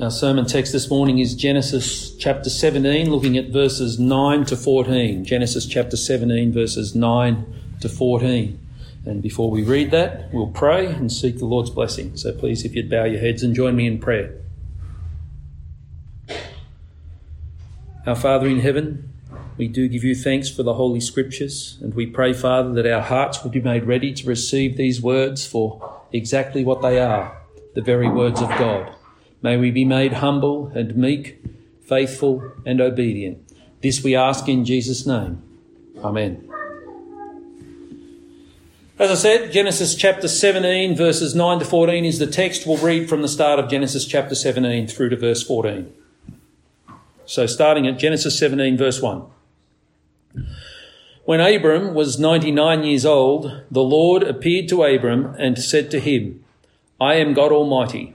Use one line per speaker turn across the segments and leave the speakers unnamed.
Our sermon text this morning is Genesis chapter 17, looking at verses 9 to 14. Genesis chapter 17, verses 9 to 14. And before we read that, we'll pray and seek the Lord's blessing. So please, if you'd bow your heads and join me in prayer. Our Father in heaven, we do give you thanks for the Holy Scriptures, and we pray, Father, that our hearts will be made ready to receive these words for exactly what they are the very words of God. May we be made humble and meek, faithful and obedient. This we ask in Jesus' name. Amen. As I said, Genesis chapter 17, verses 9 to 14 is the text we'll read from the start of Genesis chapter 17 through to verse 14. So, starting at Genesis 17, verse 1. When Abram was 99 years old, the Lord appeared to Abram and said to him, I am God Almighty.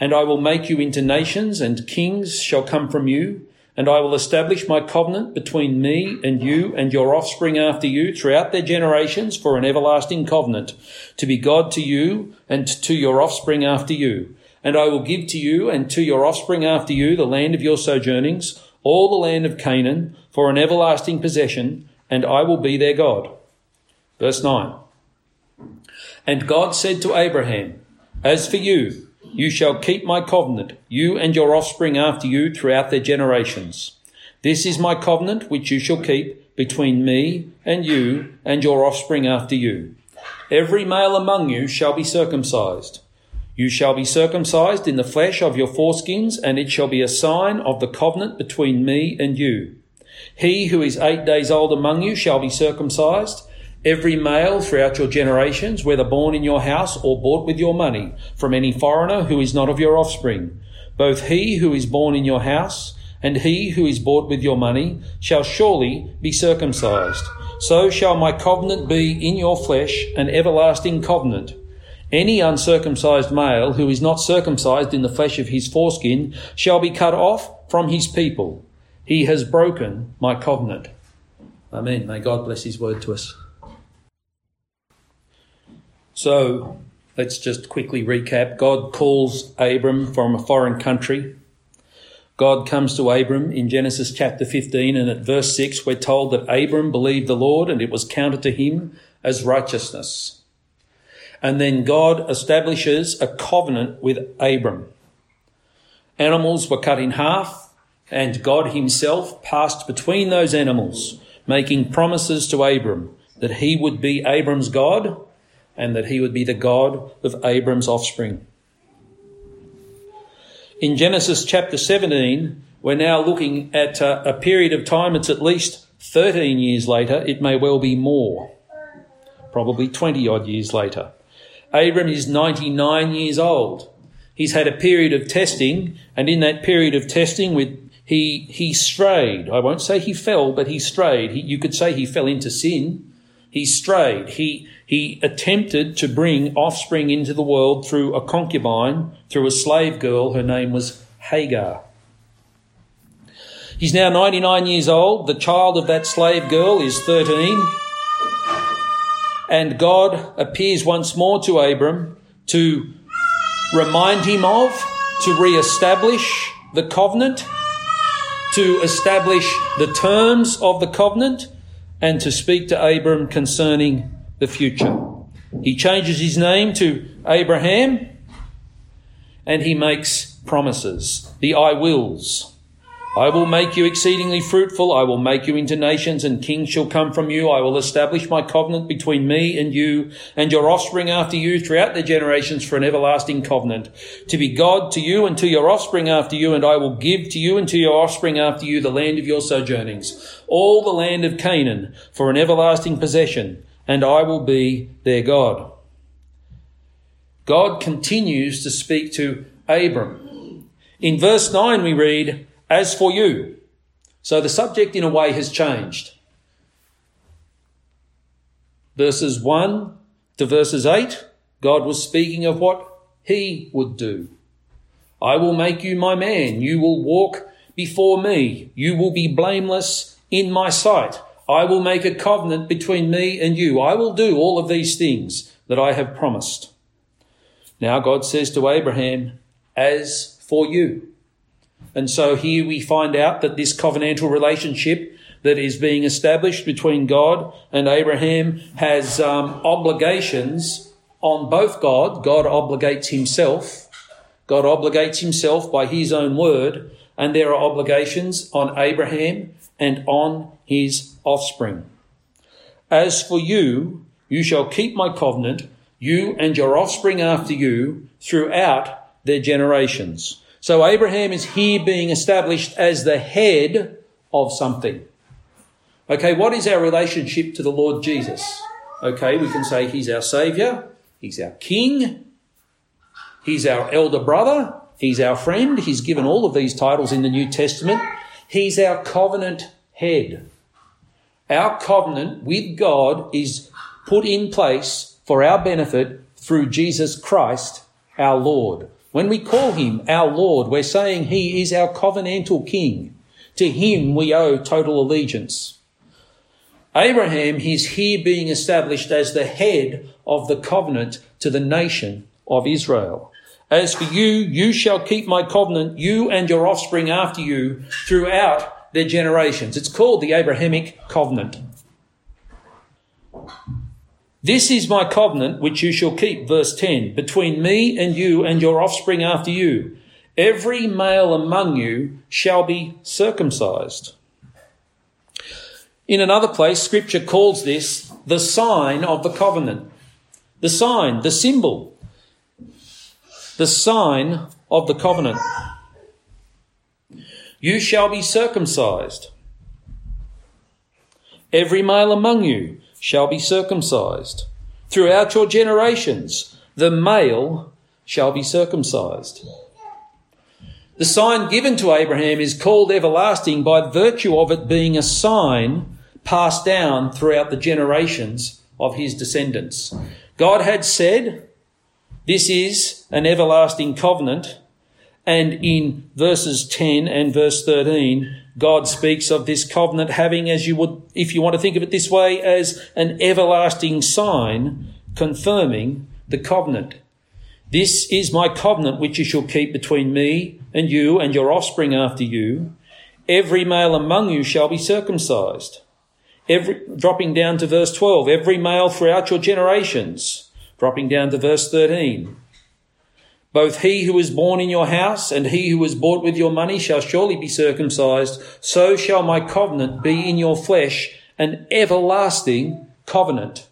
and I will make you into nations, and kings shall come from you. And I will establish my covenant between me and you and your offspring after you throughout their generations for an everlasting covenant, to be God to you and to your offspring after you. And I will give to you and to your offspring after you the land of your sojournings, all the land of Canaan, for an everlasting possession, and I will be their God. Verse 9. And God said to Abraham, As for you, you shall keep my covenant, you and your offspring after you throughout their generations. This is my covenant which you shall keep between me and you and your offspring after you. Every male among you shall be circumcised. You shall be circumcised in the flesh of your foreskins, and it shall be a sign of the covenant between me and you. He who is eight days old among you shall be circumcised, Every male throughout your generations, whether born in your house or bought with your money, from any foreigner who is not of your offspring, both he who is born in your house and he who is bought with your money shall surely be circumcised. So shall my covenant be in your flesh, an everlasting covenant. Any uncircumcised male who is not circumcised in the flesh of his foreskin shall be cut off from his people. He has broken my covenant. Amen. May God bless his word to us. So let's just quickly recap. God calls Abram from a foreign country. God comes to Abram in Genesis chapter 15, and at verse 6, we're told that Abram believed the Lord and it was counted to him as righteousness. And then God establishes a covenant with Abram. Animals were cut in half, and God himself passed between those animals, making promises to Abram that he would be Abram's God and that he would be the God of Abram's offspring. In Genesis chapter 17, we're now looking at a, a period of time, it's at least 13 years later, it may well be more, probably 20 odd years later. Abram is 99 years old. He's had a period of testing, and in that period of testing, with he he strayed. I won't say he fell, but he strayed. He, you could say he fell into sin. He strayed. He he attempted to bring offspring into the world through a concubine, through a slave girl. Her name was Hagar. He's now 99 years old. The child of that slave girl is 13. And God appears once more to Abram to remind him of, to re-establish the covenant, to establish the terms of the covenant, and to speak to Abram concerning the future. He changes his name to Abraham and he makes promises, the I wills. I will make you exceedingly fruitful. I will make you into nations and kings shall come from you. I will establish my covenant between me and you and your offspring after you throughout their generations for an everlasting covenant to be God to you and to your offspring after you. And I will give to you and to your offspring after you the land of your sojournings, all the land of Canaan for an everlasting possession and I will be their God. God continues to speak to Abram. In verse 9, we read, As for you, So the subject, in a way, has changed. Verses 1 to verses 8, God was speaking of what he would do. I will make you my man. You will walk before me. You will be blameless in my sight. I will make a covenant between me and you. I will do all of these things that I have promised. Now God says to Abraham, as for you. And so here we find out that this covenantal relationship that is being established between God and Abraham has um, obligations on both God. God obligates himself. God obligates himself by his own word, and there are obligations on Abraham and on his offspring. As for you, you shall keep my covenant, you and your offspring after you, throughout their generations. So Abraham is here being established as the head of something. Okay, what is our relationship to the Lord Jesus? Okay, we can say he's our savior, he's our king, he's our elder brother, he's our friend. He's given all of these titles in the New Testament. He's our covenant head. Our covenant with God is put in place for our benefit through Jesus Christ, our Lord. When we call him our Lord, we're saying he is our covenantal king. To him we owe total allegiance. Abraham is here being established as the head of the covenant to the nation of Israel. As for you, you shall keep my covenant, you and your offspring after you, throughout their generations. It's called the Abrahamic covenant. This is my covenant which you shall keep, verse 10, between me and you and your offspring after you. Every male among you shall be circumcised. In another place, scripture calls this the sign of the covenant. The sign, the symbol, the sign of the covenant. You shall be circumcised. Every male among you shall be circumcised. Throughout your generations, the male shall be circumcised. The sign given to Abraham is called everlasting by virtue of it being a sign passed down throughout the generations of his descendants. God had said, This is an everlasting covenant. And in verses 10 and verse 13, God speaks of this covenant having, as you would, if you want to think of it this way, as an everlasting sign confirming the covenant. This is my covenant which you shall keep between me and you and your offspring after you. Every male among you shall be circumcised. Every, dropping down to verse 12, every male throughout your generations. Dropping down to verse 13. Both he who is born in your house and he who is bought with your money shall surely be circumcised. So shall my covenant be in your flesh, an everlasting covenant.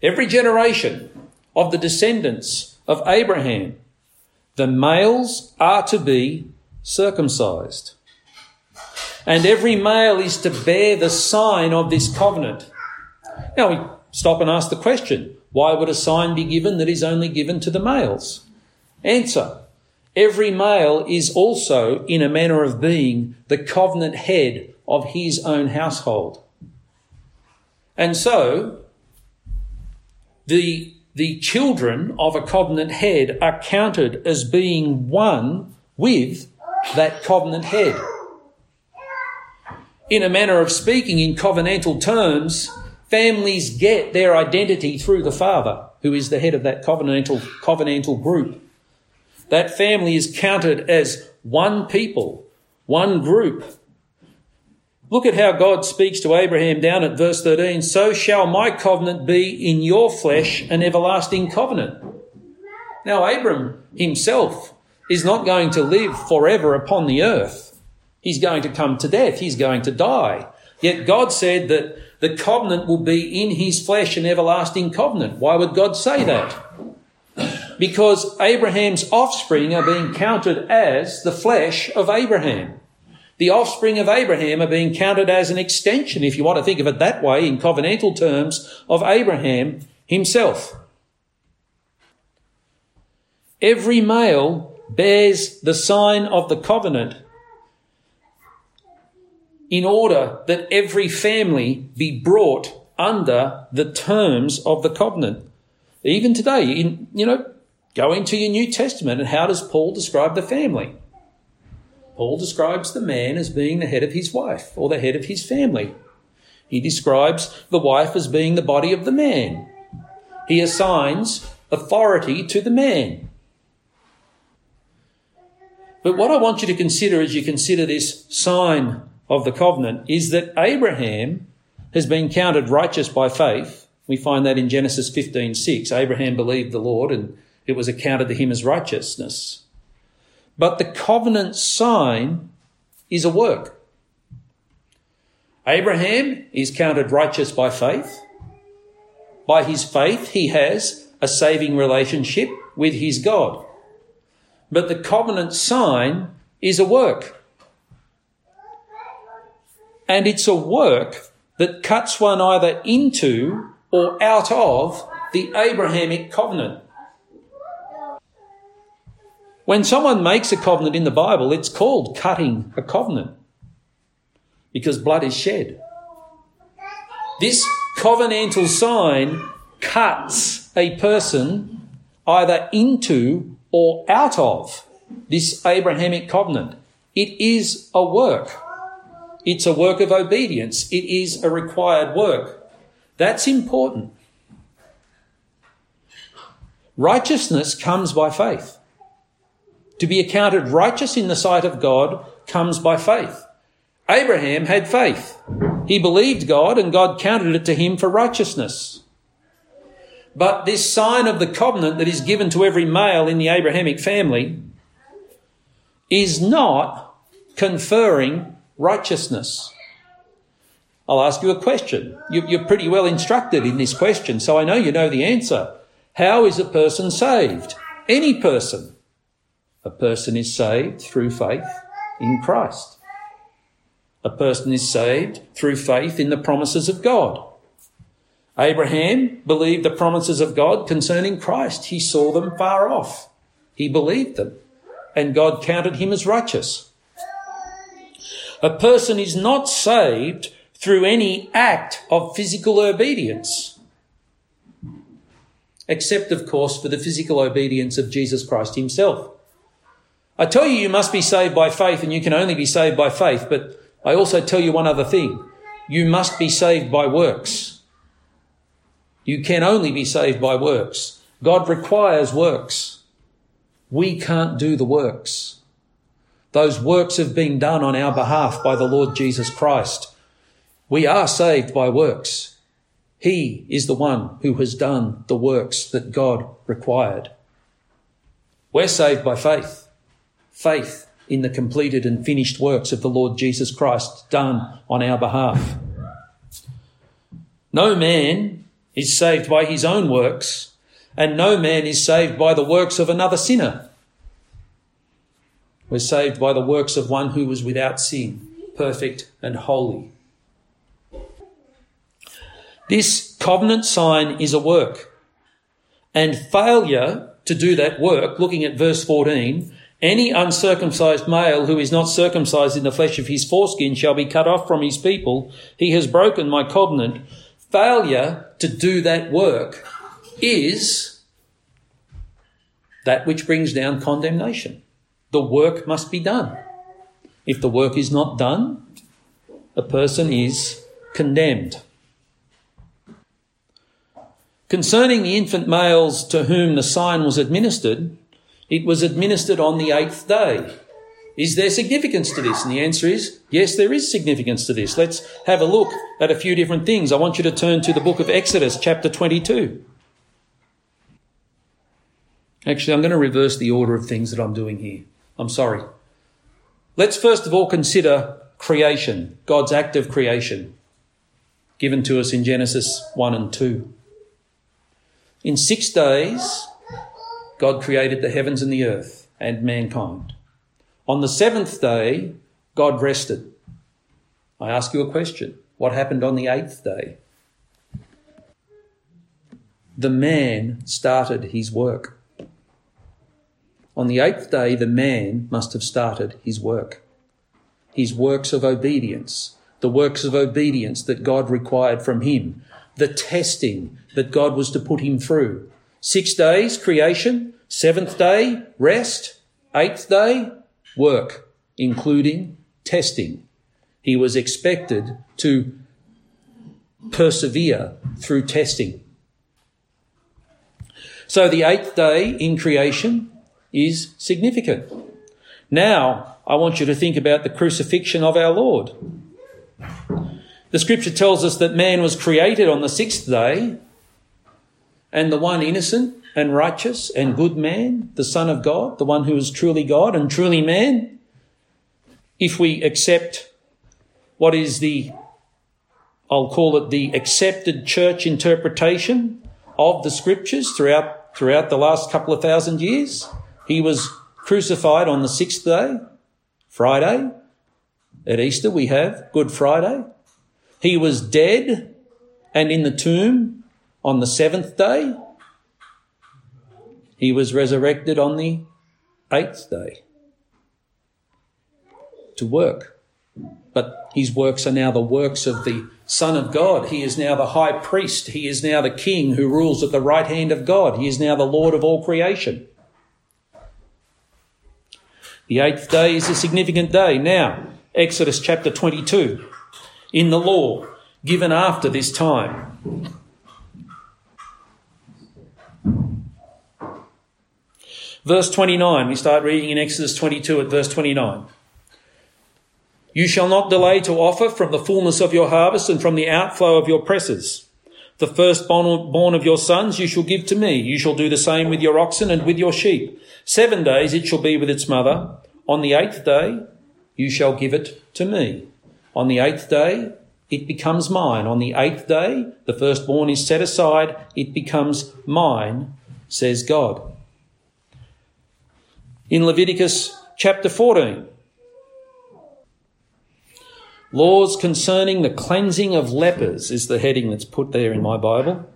Every generation of the descendants of Abraham, the males are to be circumcised. And every male is to bear the sign of this covenant. Now we stop and ask the question, why would a sign be given that is only given to the males? Answer. Every male is also, in a manner of being, the covenant head of his own household. And so, the, the children of a covenant head are counted as being one with that covenant head. In a manner of speaking, in covenantal terms, Families get their identity through the father, who is the head of that covenantal, covenantal group. That family is counted as one people, one group. Look at how God speaks to Abraham down at verse 13. So shall my covenant be in your flesh an everlasting covenant. Now, Abram himself is not going to live forever upon the earth. He's going to come to death. He's going to die. Yet God said that the covenant will be in his flesh an everlasting covenant. Why would God say that? Because Abraham's offspring are being counted as the flesh of Abraham. The offspring of Abraham are being counted as an extension, if you want to think of it that way, in covenantal terms, of Abraham himself. Every male bears the sign of the covenant in order that every family be brought under the terms of the covenant. Even today, in, you know, go into your New Testament and how does Paul describe the family? Paul describes the man as being the head of his wife or the head of his family. He describes the wife as being the body of the man. He assigns authority to the man. But what I want you to consider as you consider this sign of the covenant is that Abraham has been counted righteous by faith. We find that in Genesis 15:6. Abraham believed the Lord and it was accounted to him as righteousness. But the covenant sign is a work. Abraham is counted righteous by faith. By his faith, he has a saving relationship with his God. But the covenant sign is a work. And it's a work that cuts one either into or out of the Abrahamic covenant. When someone makes a covenant in the Bible, it's called cutting a covenant because blood is shed. This covenantal sign cuts a person either into or out of this Abrahamic covenant. It is a work. It's a work of obedience. It is a required work. That's important. Righteousness comes by faith. To be accounted righteous in the sight of God comes by faith. Abraham had faith. He believed God and God counted it to him for righteousness. But this sign of the covenant that is given to every male in the Abrahamic family is not conferring righteousness. I'll ask you a question. You're pretty well instructed in this question, so I know you know the answer. How is a person saved? Any person. A person is saved through faith in Christ. A person is saved through faith in the promises of God. Abraham believed the promises of God concerning Christ. He saw them far off. He believed them, and God counted him as righteous. A person is not saved through any act of physical obedience, except, of course, for the physical obedience of Jesus Christ himself. I tell you, you must be saved by faith, and you can only be saved by faith, but I also tell you one other thing. You must be saved by works. You can only be saved by works. God requires works. We can't do the works. Those works have been done on our behalf by the Lord Jesus Christ. We are saved by works. He is the one who has done the works that God required. We're saved by faith. Faith in the completed and finished works of the Lord Jesus Christ done on our behalf. No man is saved by his own works, and no man is saved by the works of another sinner. We're saved by the works of one who was without sin, perfect and holy. This covenant sign is a work, and failure to do that work, looking at verse 14, any uncircumcised male who is not circumcised in the flesh of his foreskin shall be cut off from his people. He has broken my covenant failure to do that work is that which brings down condemnation. The work must be done. If the work is not done, a person is condemned. Concerning the infant males to whom the sign was administered, it was administered on the eighth day. Is there significance to this? And the answer is yes, there is significance to this. Let's have a look at a few different things. I want you to turn to the book of Exodus, chapter 22. Actually, I'm going to reverse the order of things that I'm doing here. I'm sorry. Let's first of all consider creation, God's act of creation, given to us in Genesis 1 and 2. In six days, God created the heavens and the earth and mankind. On the seventh day, God rested. I ask you a question. What happened on the eighth day? The man started his work. On the eighth day, the man must have started his work. His works of obedience, the works of obedience that God required from him, the testing that God was to put him through. Six days, creation. Seventh day, rest. Eighth day, work, including testing. He was expected to persevere through testing. So the eighth day in creation is significant. Now, I want you to think about the crucifixion of our Lord. The scripture tells us that man was created on the sixth day, and the one innocent and righteous and good man, the Son of God, the one who is truly God and truly man, if we accept what is the, I'll call it the accepted church interpretation of the scriptures throughout, throughout the last couple of thousand years, he was crucified on the sixth day, Friday. At Easter we have Good Friday. He was dead and in the tomb on the seventh day. He was resurrected on the eighth day to work. But his works are now the works of the Son of God. He is now the high priest. He is now the king who rules at the right hand of God. He is now the Lord of all creation. The eighth day is a significant day. Now, Exodus chapter 22 in the law given after this time. Verse 29, we start reading in Exodus 22 at verse 29. You shall not delay to offer from the fullness of your harvest and from the outflow of your presses. The firstborn of your sons you shall give to me. You shall do the same with your oxen and with your sheep. Seven days it shall be with its mother. On the eighth day you shall give it to me. On the eighth day, it becomes mine. On the eighth day, the firstborn is set aside. It becomes mine, says God. In Leviticus chapter 14, laws concerning the cleansing of lepers is the heading that's put there in my Bible.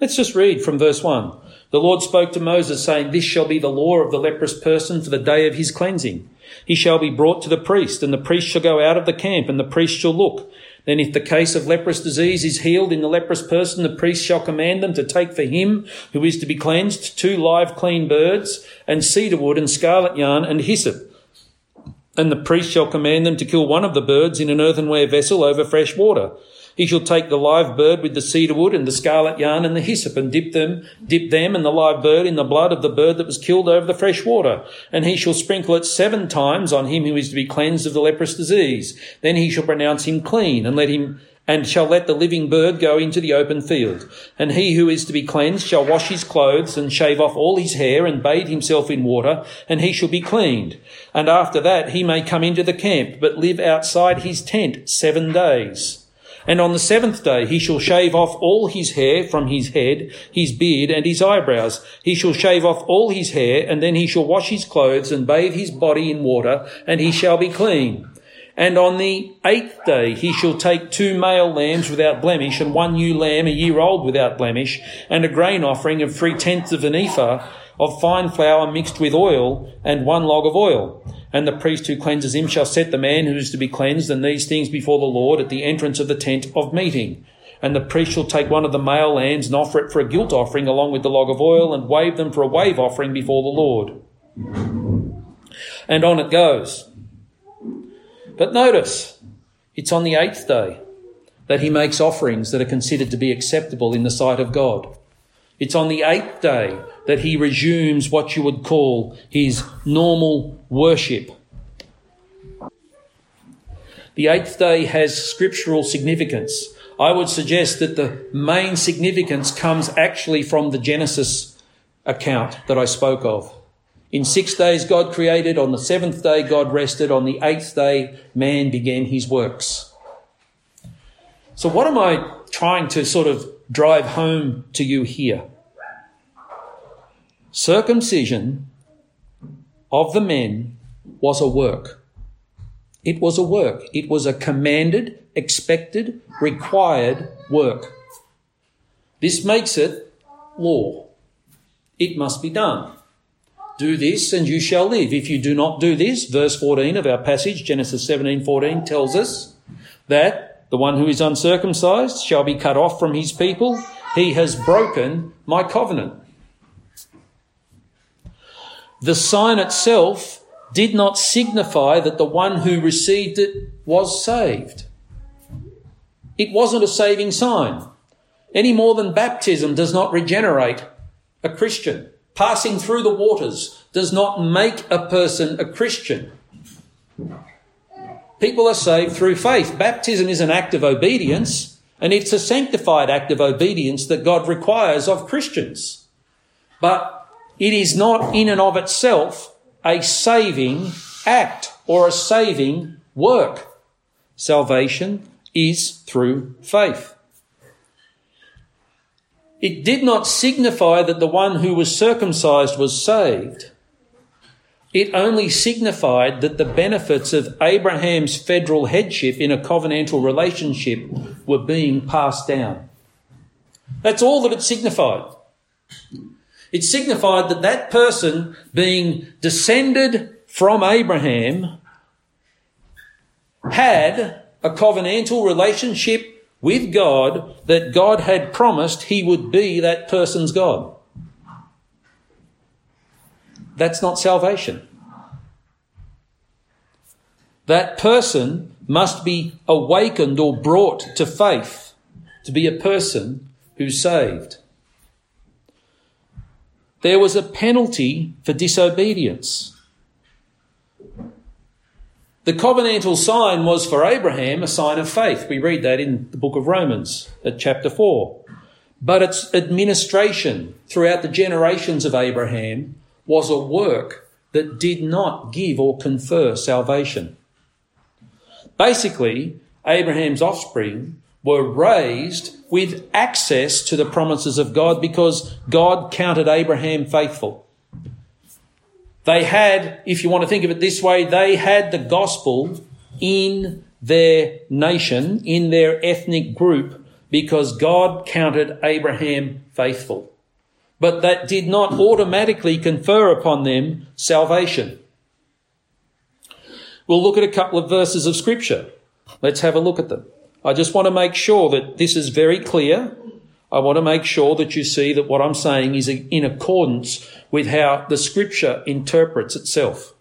Let's just read from verse 1. The Lord spoke to Moses, saying, This shall be the law of the leprous person for the day of his cleansing. He shall be brought to the priest, and the priest shall go out of the camp, and the priest shall look. Then, if the case of leprous disease is healed in the leprous person, the priest shall command them to take for him who is to be cleansed two live clean birds, and cedar wood, and scarlet yarn, and hyssop. And the priest shall command them to kill one of the birds in an earthenware vessel over fresh water. He shall take the live bird with the cedar wood and the scarlet yarn and the hyssop and dip them, dip them and the live bird in the blood of the bird that was killed over the fresh water. And he shall sprinkle it seven times on him who is to be cleansed of the leprous disease. Then he shall pronounce him clean and let him and shall let the living bird go into the open field. And he who is to be cleansed shall wash his clothes and shave off all his hair and bathe himself in water, and he shall be cleaned. And after that he may come into the camp, but live outside his tent seven days. And on the seventh day he shall shave off all his hair from his head, his beard, and his eyebrows. He shall shave off all his hair, and then he shall wash his clothes and bathe his body in water, and he shall be clean. And on the eighth day he shall take two male lambs without blemish, and one ewe lamb a year old without blemish, and a grain offering of three tenths of an ephah of fine flour mixed with oil, and one log of oil. And the priest who cleanses him shall set the man who is to be cleansed and these things before the Lord at the entrance of the tent of meeting. And the priest shall take one of the male lambs and offer it for a guilt offering along with the log of oil and wave them for a wave offering before the Lord. And on it goes. But notice, it's on the eighth day that he makes offerings that are considered to be acceptable in the sight of God. It's on the eighth day that he resumes what you would call his normal worship. The eighth day has scriptural significance. I would suggest that the main significance comes actually from the Genesis account that I spoke of. In six days, God created. On the seventh day, God rested. On the eighth day, man began his works. So, what am I trying to sort of drive home to you here? Circumcision of the men was a work. It was a work. It was a commanded, expected, required work. This makes it law. It must be done. Do this and you shall live. If you do not do this, verse 14 of our passage, Genesis 17 14, tells us that the one who is uncircumcised shall be cut off from his people. He has broken my covenant. The sign itself did not signify that the one who received it was saved. It wasn't a saving sign, any more than baptism does not regenerate a Christian. Passing through the waters does not make a person a Christian. People are saved through faith. Baptism is an act of obedience, and it's a sanctified act of obedience that God requires of Christians. But it is not in and of itself a saving act or a saving work. Salvation is through faith. It did not signify that the one who was circumcised was saved. It only signified that the benefits of Abraham's federal headship in a covenantal relationship were being passed down. That's all that it signified. It signified that that person being descended from Abraham had a covenantal relationship with God that God had promised he would be that person's God. That's not salvation. That person must be awakened or brought to faith to be a person who's saved. There was a penalty for disobedience. The covenantal sign was for Abraham a sign of faith. We read that in the book of Romans at chapter 4. But its administration throughout the generations of Abraham was a work that did not give or confer salvation. Basically, Abraham's offspring were raised with access to the promises of God because God counted Abraham faithful. They had, if you want to think of it this way, they had the gospel in their nation, in their ethnic group, because God counted Abraham faithful. But that did not automatically confer upon them salvation. We'll look at a couple of verses of scripture. Let's have a look at them. I just want to make sure that this is very clear I want to make sure that you see that what I'm saying is in accordance with how the scripture interprets itself.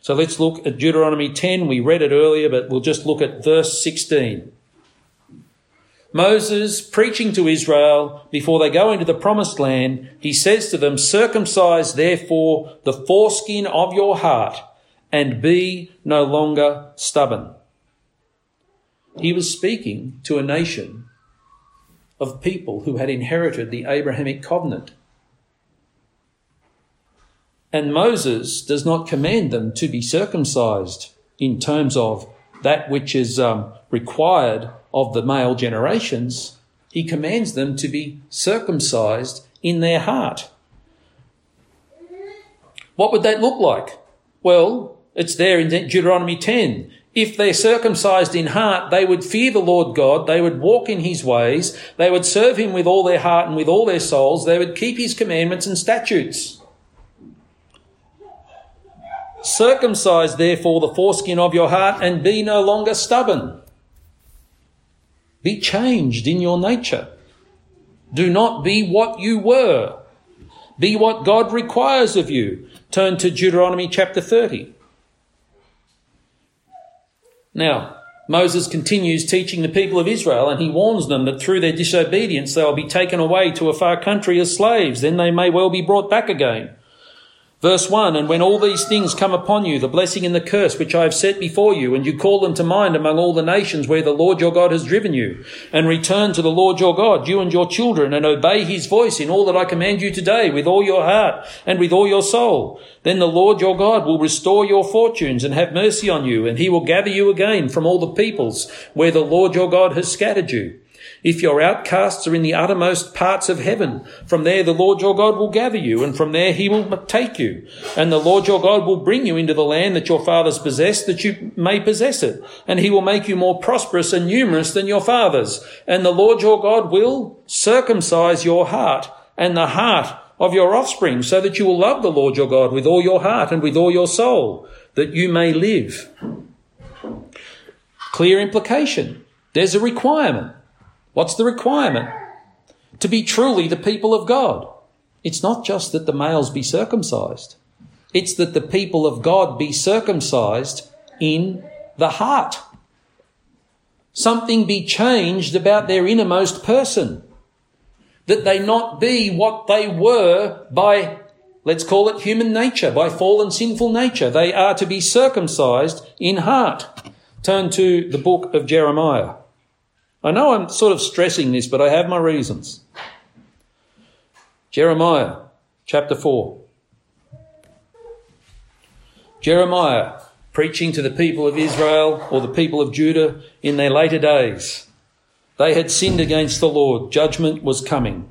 So let's look at Deuteronomy 10. We read it earlier, but we'll just look at verse 16. Moses preaching to Israel before they go into the promised land, he says to them, circumcise therefore the foreskin of your heart and be no longer stubborn. He was speaking to a nation of people who had inherited the Abrahamic covenant. And Moses does not command them to be circumcised in terms of that which is um, required of the male generations. He commands them to be circumcised in their heart. What would that look like? Well, it's there in Deuteronomy 10 if they're circumcised in heart, they would fear the Lord God, they would walk in his ways, they would serve him with all their heart and with all their souls, they would keep his commandments and statutes. Circumcise therefore the foreskin of your heart and be no longer stubborn. Be changed in your nature. Do not be what you were. Be what God requires of you. Turn to Deuteronomy chapter 30. Now, Moses continues teaching the people of Israel and he warns them that through their disobedience they will be taken away to a far country as slaves. Then they may well be brought back again. Verse 1 And when all these things come upon you, the blessing and the curse which I have set before you, and you call them to mind among all the nations where the Lord your God has driven you, and return to the Lord your God, you and your children, and obey his voice in all that I command you today with all your heart and with all your soul, then the Lord your God will restore your fortunes and have mercy on you, and he will gather you again from all the peoples where the Lord your God has scattered you. If your outcasts are in the uttermost parts of heaven, from there the Lord your God will gather you, and from there he will take you. And the Lord your God will bring you into the land that your fathers possessed, that you may possess it. And he will make you more prosperous and numerous than your fathers. And the Lord your God will circumcise your heart and the heart of your offspring, so that you will love the Lord your God with all your heart and with all your soul, that you may live. Clear implication. There's a requirement. What's the requirement? To be truly the people of God. It's not just that the males be circumcised. It's that the people of God be circumcised in the heart. Something be changed about their innermost person. That they not be what they were by, let's call it human nature, by fallen sinful nature. They are to be circumcised in heart. Turn to the book of Jeremiah. I know I'm sort of stressing this, but I have my reasons. Jeremiah chapter 4. Jeremiah preaching to the people of Israel or the people of Judah in their later days. They had sinned against the Lord. Judgment was coming.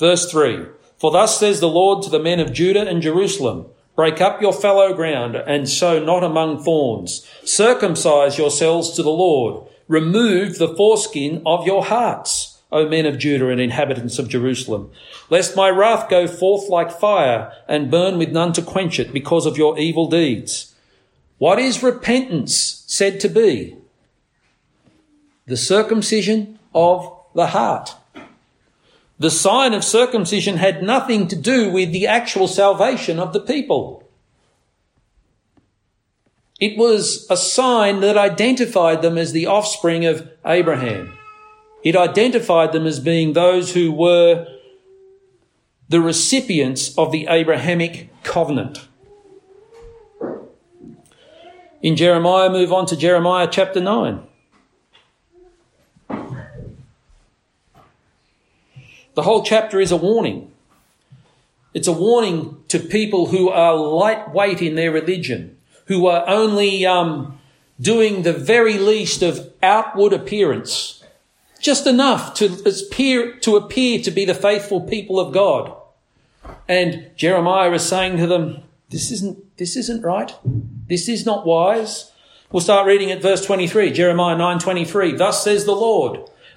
Verse 3 For thus says the Lord to the men of Judah and Jerusalem Break up your fallow ground and sow not among thorns. Circumcise yourselves to the Lord. Remove the foreskin of your hearts, O men of Judah and inhabitants of Jerusalem, lest my wrath go forth like fire and burn with none to quench it because of your evil deeds. What is repentance said to be? The circumcision of the heart. The sign of circumcision had nothing to do with the actual salvation of the people. It was a sign that identified them as the offspring of Abraham. It identified them as being those who were the recipients of the Abrahamic covenant. In Jeremiah, move on to Jeremiah chapter 9. The whole chapter is a warning. It's a warning to people who are lightweight in their religion, who are only um, doing the very least of outward appearance, just enough to appear, to appear to be the faithful people of God. And Jeremiah is saying to them, this isn't, this isn't right. This is not wise. We'll start reading at verse 23, Jeremiah 9:23. Thus says the Lord,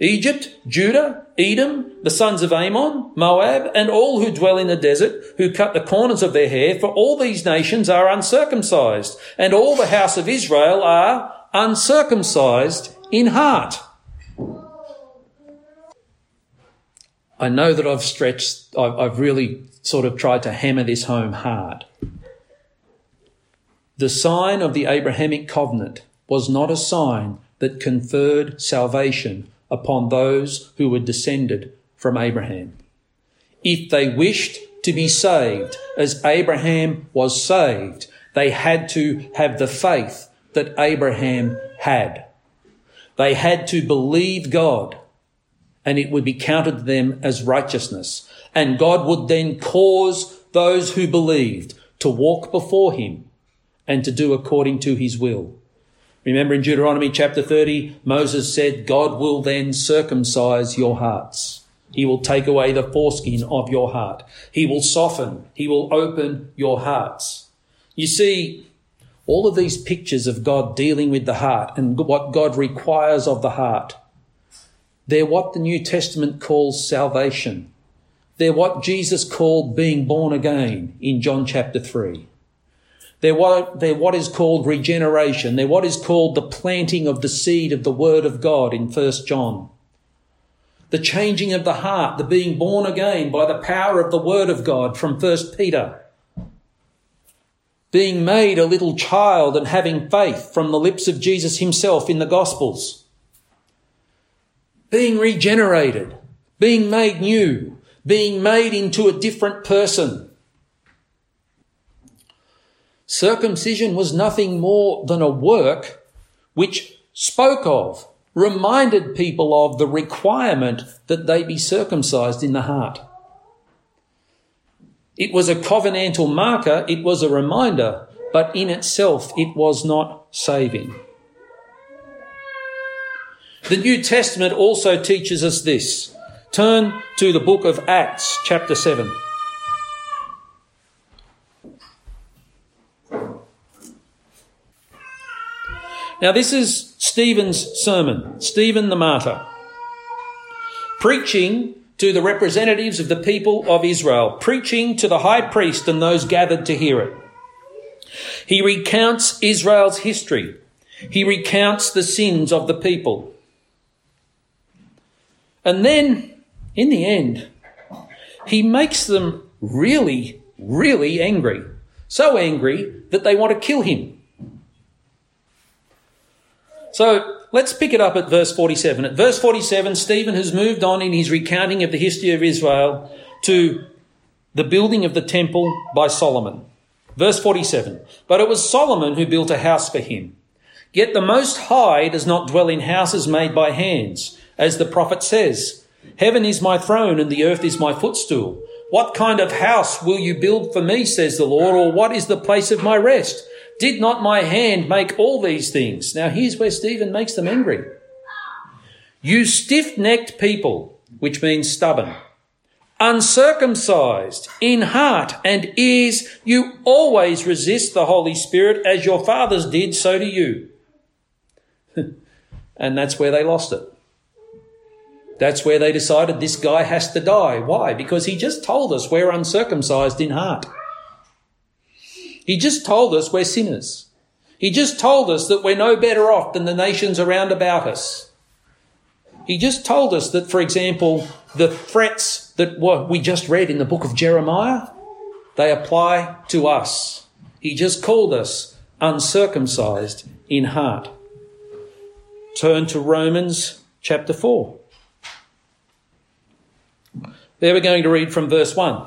Egypt, Judah, Edom, the sons of Ammon, Moab, and all who dwell in the desert, who cut the corners of their hair, for all these nations are uncircumcised, and all the house of Israel are uncircumcised in heart. I know that I've stretched, I've really sort of tried to hammer this home hard. The sign of the Abrahamic covenant was not a sign that conferred salvation upon those who were descended from Abraham. If they wished to be saved as Abraham was saved, they had to have the faith that Abraham had. They had to believe God and it would be counted to them as righteousness. And God would then cause those who believed to walk before him and to do according to his will. Remember in Deuteronomy chapter 30, Moses said, God will then circumcise your hearts. He will take away the foreskin of your heart. He will soften. He will open your hearts. You see, all of these pictures of God dealing with the heart and what God requires of the heart, they're what the New Testament calls salvation. They're what Jesus called being born again in John chapter 3. They're what, they're what is called regeneration. They're what is called the planting of the seed of the Word of God in 1 John. The changing of the heart, the being born again by the power of the Word of God from 1 Peter. Being made a little child and having faith from the lips of Jesus himself in the Gospels. Being regenerated, being made new, being made into a different person. Circumcision was nothing more than a work which spoke of, reminded people of the requirement that they be circumcised in the heart. It was a covenantal marker, it was a reminder, but in itself it was not saving. The New Testament also teaches us this. Turn to the book of Acts, chapter 7. Now, this is Stephen's sermon, Stephen the martyr, preaching to the representatives of the people of Israel, preaching to the high priest and those gathered to hear it. He recounts Israel's history. He recounts the sins of the people. And then, in the end, he makes them really, really angry. So angry that they want to kill him. So let's pick it up at verse 47. At verse 47, Stephen has moved on in his recounting of the history of Israel to the building of the temple by Solomon. Verse 47. But it was Solomon who built a house for him. Yet the Most High does not dwell in houses made by hands, as the prophet says, Heaven is my throne and the earth is my footstool. What kind of house will you build for me, says the Lord, or what is the place of my rest? Did not my hand make all these things? Now here's where Stephen makes them angry. You stiff necked people, which means stubborn, uncircumcised in heart and ears, you always resist the Holy Spirit as your fathers did, so do you. and that's where they lost it. That's where they decided this guy has to die. Why? Because he just told us we're uncircumcised in heart. He just told us we're sinners. He just told us that we're no better off than the nations around about us. He just told us that, for example, the threats that we just read in the book of Jeremiah, they apply to us. He just called us uncircumcised in heart. Turn to Romans chapter 4. There we're going to read from verse 1.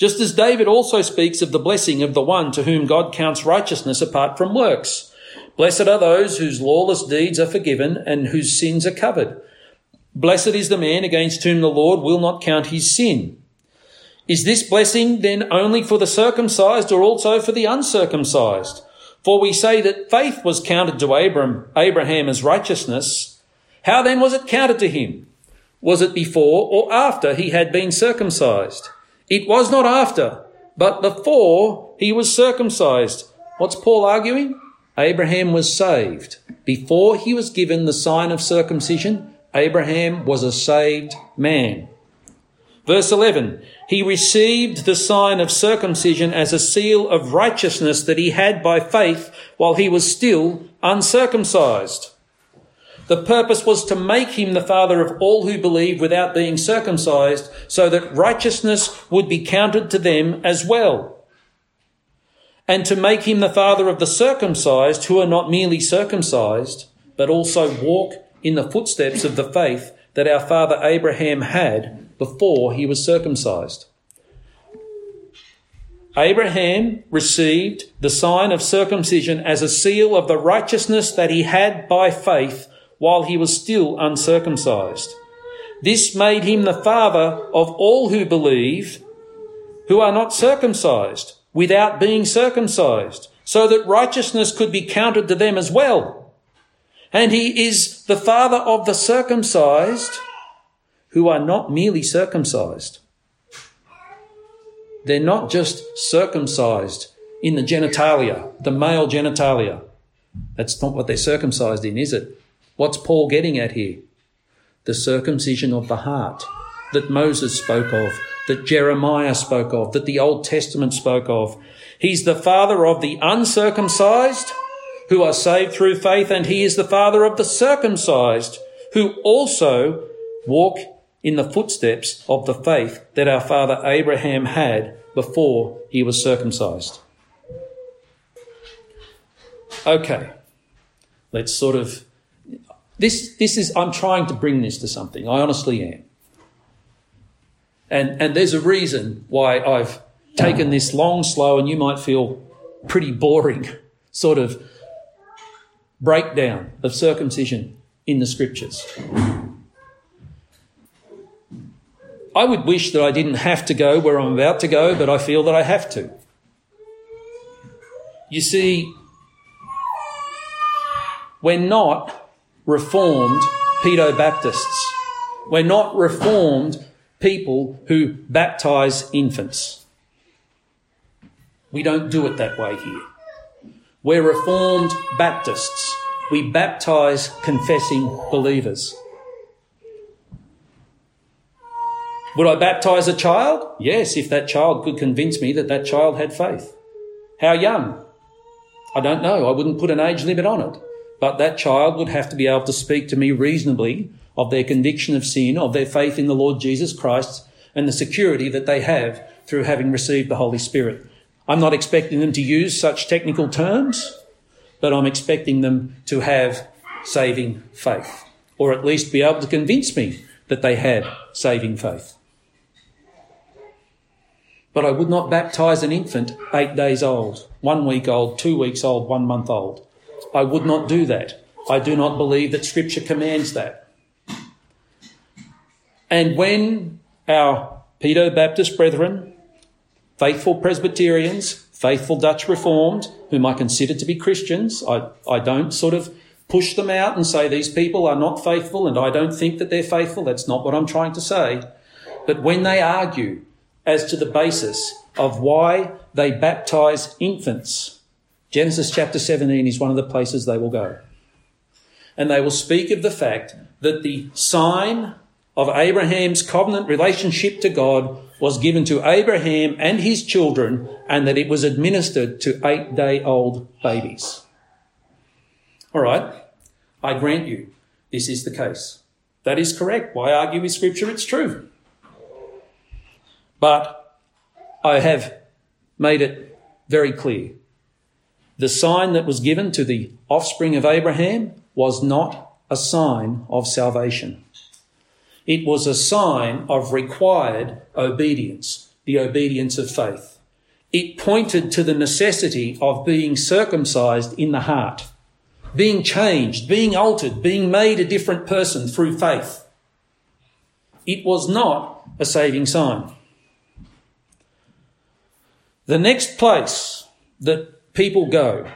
Just as David also speaks of the blessing of the one to whom God counts righteousness apart from works. Blessed are those whose lawless deeds are forgiven and whose sins are covered. Blessed is the man against whom the Lord will not count his sin. Is this blessing then only for the circumcised or also for the uncircumcised? For we say that faith was counted to Abram, Abraham as righteousness. How then was it counted to him? Was it before or after he had been circumcised? It was not after, but before he was circumcised. What's Paul arguing? Abraham was saved. Before he was given the sign of circumcision, Abraham was a saved man. Verse 11, he received the sign of circumcision as a seal of righteousness that he had by faith while he was still uncircumcised. The purpose was to make him the father of all who believe without being circumcised, so that righteousness would be counted to them as well. And to make him the father of the circumcised who are not merely circumcised, but also walk in the footsteps of the faith that our father Abraham had before he was circumcised. Abraham received the sign of circumcision as a seal of the righteousness that he had by faith while he was still uncircumcised. This made him the father of all who believe who are not circumcised without being circumcised, so that righteousness could be counted to them as well. And he is the father of the circumcised who are not merely circumcised. They're not just circumcised in the genitalia, the male genitalia. That's not what they're circumcised in, is it? What's Paul getting at here? The circumcision of the heart that Moses spoke of, that Jeremiah spoke of, that the Old Testament spoke of. He's the father of the uncircumcised who are saved through faith, and he is the father of the circumcised who also walk in the footsteps of the faith that our father Abraham had before he was circumcised. Okay, let's sort of. This, this is, I'm trying to bring this to something. I honestly am. And, and there's a reason why I've taken this long, slow, and you might feel pretty boring sort of breakdown of circumcision in the scriptures. I would wish that I didn't have to go where I'm about to go, but I feel that I have to. You see, we're not reformed pedo Baptists. We're not reformed people who baptize infants. We don't do it that way here. We're reformed Baptists. We baptize confessing believers. Would I baptize a child? Yes, if that child could convince me that that child had faith. How young? I don't know. I wouldn't put an age limit on it. But that child would have to be able to speak to me reasonably of their conviction of sin, of their faith in the Lord Jesus Christ, and the security that they have through having received the Holy Spirit. I'm not expecting them to use such technical terms, but I'm expecting them to have saving faith, or at least be able to convince me that they had saving faith. But I would not baptize an infant eight days old, one week old, two weeks old, one month old. I would not do that. I do not believe that Scripture commands that. And when our Pedo Baptist brethren, faithful Presbyterians, faithful Dutch Reformed, whom I consider to be Christians, I, I don't sort of push them out and say these people are not faithful and I don't think that they're faithful. That's not what I'm trying to say. But when they argue as to the basis of why they baptize infants. Genesis chapter 17 is one of the places they will go. And they will speak of the fact that the sign of Abraham's covenant relationship to God was given to Abraham and his children, and that it was administered to eight day old babies. All right, I grant you, this is the case. That is correct. Why argue with Scripture? It's true. But I have made it very clear. The sign that was given to the offspring of Abraham was not a sign of salvation. It was a sign of required obedience, the obedience of faith. It pointed to the necessity of being circumcised in the heart, being changed, being altered, being made a different person through faith. It was not a saving sign. The next place that people go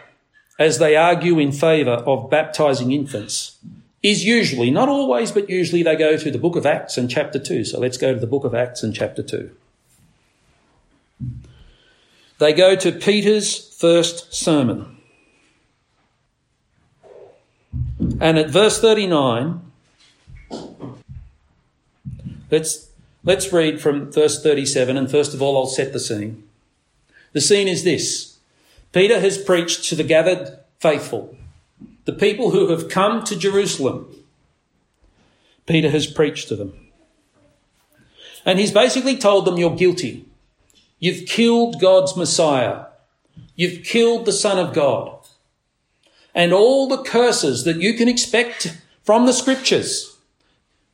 as they argue in favour of baptising infants is usually, not always, but usually they go to the book of Acts and chapter 2. So let's go to the book of Acts and chapter 2. They go to Peter's first sermon. And at verse 39, let's, let's read from verse 37, and first of all, I'll set the scene. The scene is this Peter has preached to the gathered faithful, the people who have come to Jerusalem. Peter has preached to them. And he's basically told them, You're guilty. You've killed God's Messiah. You've killed the Son of God. And all the curses that you can expect from the scriptures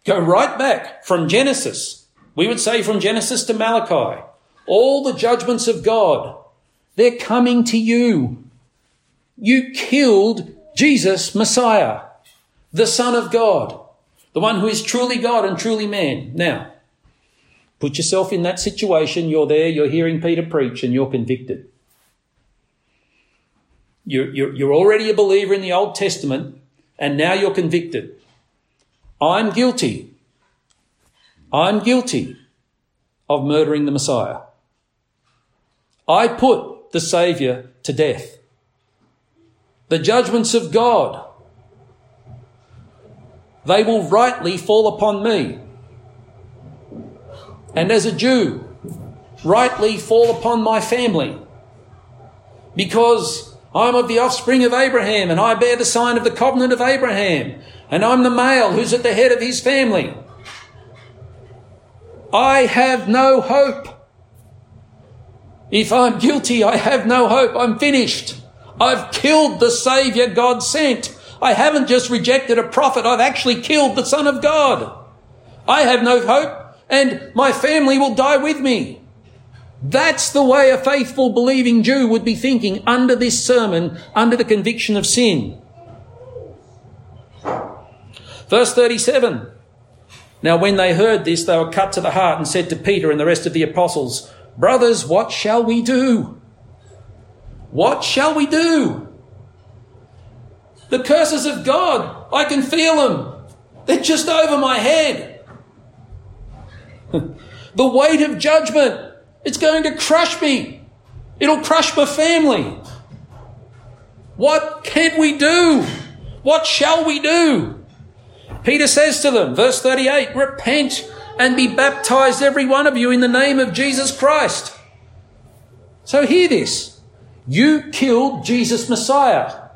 go right back from Genesis. We would say from Genesis to Malachi all the judgments of God, they're coming to you. You killed Jesus, Messiah, the Son of God, the one who is truly God and truly man. Now, put yourself in that situation. You're there, you're hearing Peter preach, and you're convicted. You're, you're, you're already a believer in the Old Testament, and now you're convicted. I'm guilty. I'm guilty of murdering the Messiah. I put the Saviour to death. The judgments of God, they will rightly fall upon me. And as a Jew, rightly fall upon my family. Because I'm of the offspring of Abraham and I bear the sign of the covenant of Abraham. And I'm the male who's at the head of his family. I have no hope. If I'm guilty, I have no hope. I'm finished. I've killed the Saviour God sent. I haven't just rejected a prophet, I've actually killed the Son of God. I have no hope, and my family will die with me. That's the way a faithful believing Jew would be thinking under this sermon, under the conviction of sin. Verse 37. Now, when they heard this, they were cut to the heart and said to Peter and the rest of the apostles, Brothers, what shall we do? What shall we do? The curses of God, I can feel them. They're just over my head. the weight of judgment, it's going to crush me. It'll crush my family. What can we do? What shall we do? Peter says to them, verse 38, repent and be baptized, every one of you, in the name of Jesus Christ. So hear this. You killed Jesus Messiah.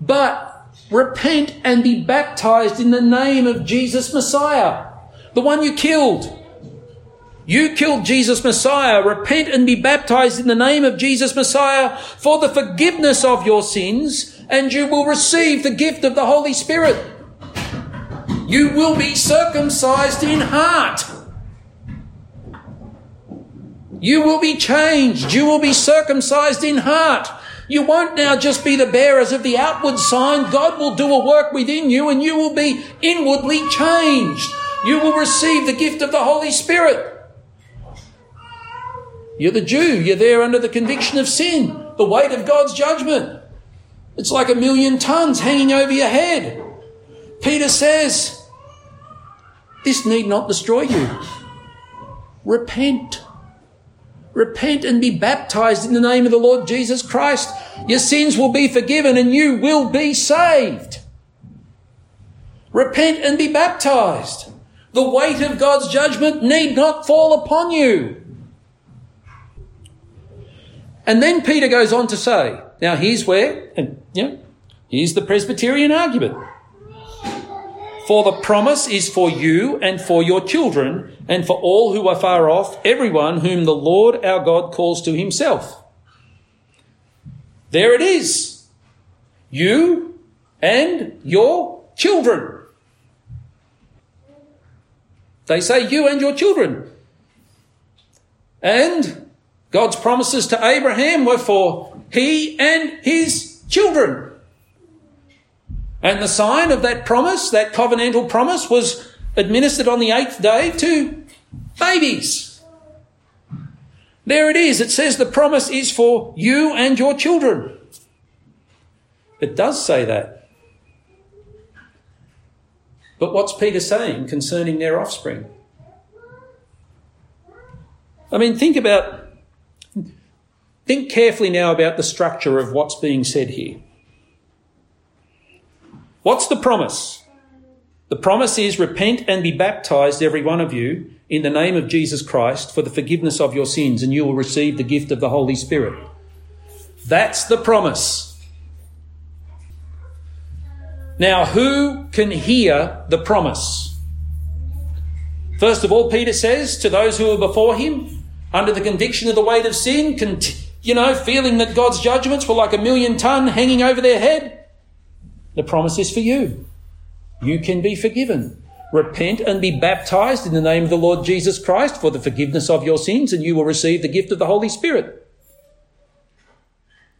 But repent and be baptized in the name of Jesus Messiah, the one you killed. You killed Jesus Messiah. Repent and be baptized in the name of Jesus Messiah for the forgiveness of your sins, and you will receive the gift of the Holy Spirit. You will be circumcised in heart. You will be changed. You will be circumcised in heart. You won't now just be the bearers of the outward sign. God will do a work within you and you will be inwardly changed. You will receive the gift of the Holy Spirit. You're the Jew. You're there under the conviction of sin, the weight of God's judgment. It's like a million tons hanging over your head. Peter says, this need not destroy you. Repent. Repent and be baptized in the name of the Lord Jesus Christ. Your sins will be forgiven and you will be saved. Repent and be baptized. The weight of God's judgment need not fall upon you. And then Peter goes on to say, now here's where, and here's the Presbyterian argument. For the promise is for you and for your children and for all who are far off, everyone whom the Lord our God calls to himself. There it is. You and your children. They say you and your children. And God's promises to Abraham were for he and his children. And the sign of that promise, that covenantal promise, was administered on the eighth day to babies. There it is. It says the promise is for you and your children. It does say that. But what's Peter saying concerning their offspring? I mean, think about, think carefully now about the structure of what's being said here. What's the promise? The promise is repent and be baptized, every one of you, in the name of Jesus Christ for the forgiveness of your sins, and you will receive the gift of the Holy Spirit. That's the promise. Now, who can hear the promise? First of all, Peter says to those who are before him, under the conviction of the weight of sin, you know, feeling that God's judgments were like a million ton hanging over their head, the promise is for you. You can be forgiven. Repent and be baptized in the name of the Lord Jesus Christ for the forgiveness of your sins, and you will receive the gift of the Holy Spirit.